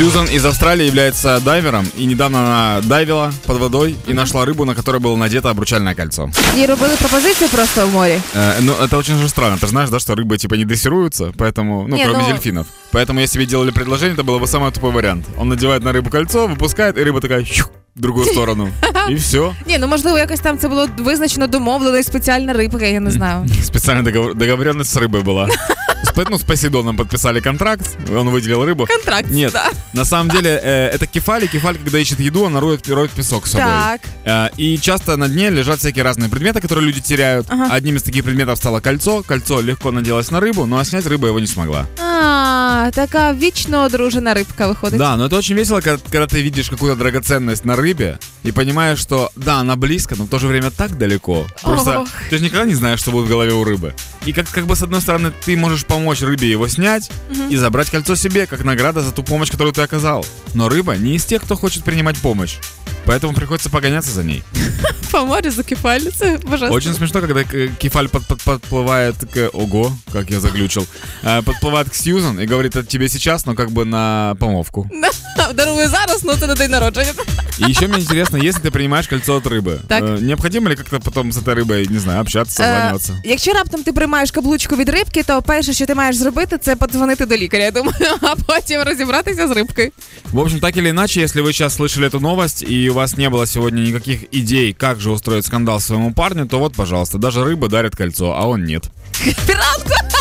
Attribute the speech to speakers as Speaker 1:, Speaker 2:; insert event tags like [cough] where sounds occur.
Speaker 1: Сьюзан из Австралии является дайвером, и недавно она дайвила под водой и нашла рыбу, на которой было надето обручальное кольцо.
Speaker 2: Їй робили пропозицію просто в морі.
Speaker 1: Э, ну, это очень же странно. Ты же знаешь, да, что рыбы типа не дрессируются, поэтому, ну,
Speaker 2: Не,
Speaker 1: кроме
Speaker 2: ну-
Speaker 1: дельфинов. Поэтому, если бы ей делали предложение, это был бы самый тупой вариант. Он надевает на рыбу кольцо, выпускает, и рыба такая щух, в другую сторону. И все.
Speaker 2: Ні, ну можливо, якось там це було визначено домовлено, і спеціальна рибка, я не знаю.
Speaker 1: Специальная договор- договоренность с рыбой была. С, ну, с Посейдоном подписали контракт, он выделил рыбу.
Speaker 2: Контракт.
Speaker 1: Нет,
Speaker 2: да.
Speaker 1: на самом деле э, это кефаль, и кефаль, когда ищет еду, она роет, роет песок с собой.
Speaker 2: Так.
Speaker 1: Э, и часто на дне лежат всякие разные предметы, которые люди теряют.
Speaker 2: Ага.
Speaker 1: Одним из таких предметов стало кольцо. Кольцо легко наделось на рыбу, но снять рыба его не смогла.
Speaker 2: А, така вічно одружена рибка виходить.
Speaker 1: Да, но это очень весело, когда, когда ты видишь какую-то драгоценность на рыбе и понимаешь, что да, она близко, но в то же время так далеко. Просто
Speaker 2: Ох.
Speaker 1: ты же никогда не знаешь, что будет в голове у рыбы. И как, как бы с одной стороны ты можешь помочь рыбе его снять и забрать кольцо себе, как награда за ту помощь, которую ты оказал. Но рыба не из тех, кто хочет принимать помощь. Поэтому приходится погоняться за ней. [laughs]
Speaker 2: По морю за кефаль, божественно.
Speaker 1: Очень смешно, когда э, Кефаль под- под- подплывает к... Ого, как я заглючил. Э, Подплывает к Сьюзан и говорит, это тебе сейчас, но как бы на помовку.
Speaker 2: Дарую [laughs] зараз, ну це на день народження.
Speaker 1: И еще мне интересно, если ты принимаешь кольцо от рыбы,
Speaker 2: Так.
Speaker 1: э, необходимо ли как-то потом с этой рыбой, не знаю, общаться,
Speaker 2: Е,
Speaker 1: созваниваться?
Speaker 2: якщо раптом ти приймаєш каблучку від рибки, то перше, що ти маєш зробити, це подзвонити до лікаря, я думаю, [laughs] а потім розібратися з рибкою.
Speaker 1: В общем, так или иначе, если вы сейчас слышали эту новость и у вас не было сегодня никаких идей, как же устроить скандал своему парню, то вот, пожалуйста, даже рыба дарит кольцо, а он нет. [laughs]
Speaker 2: Піратка!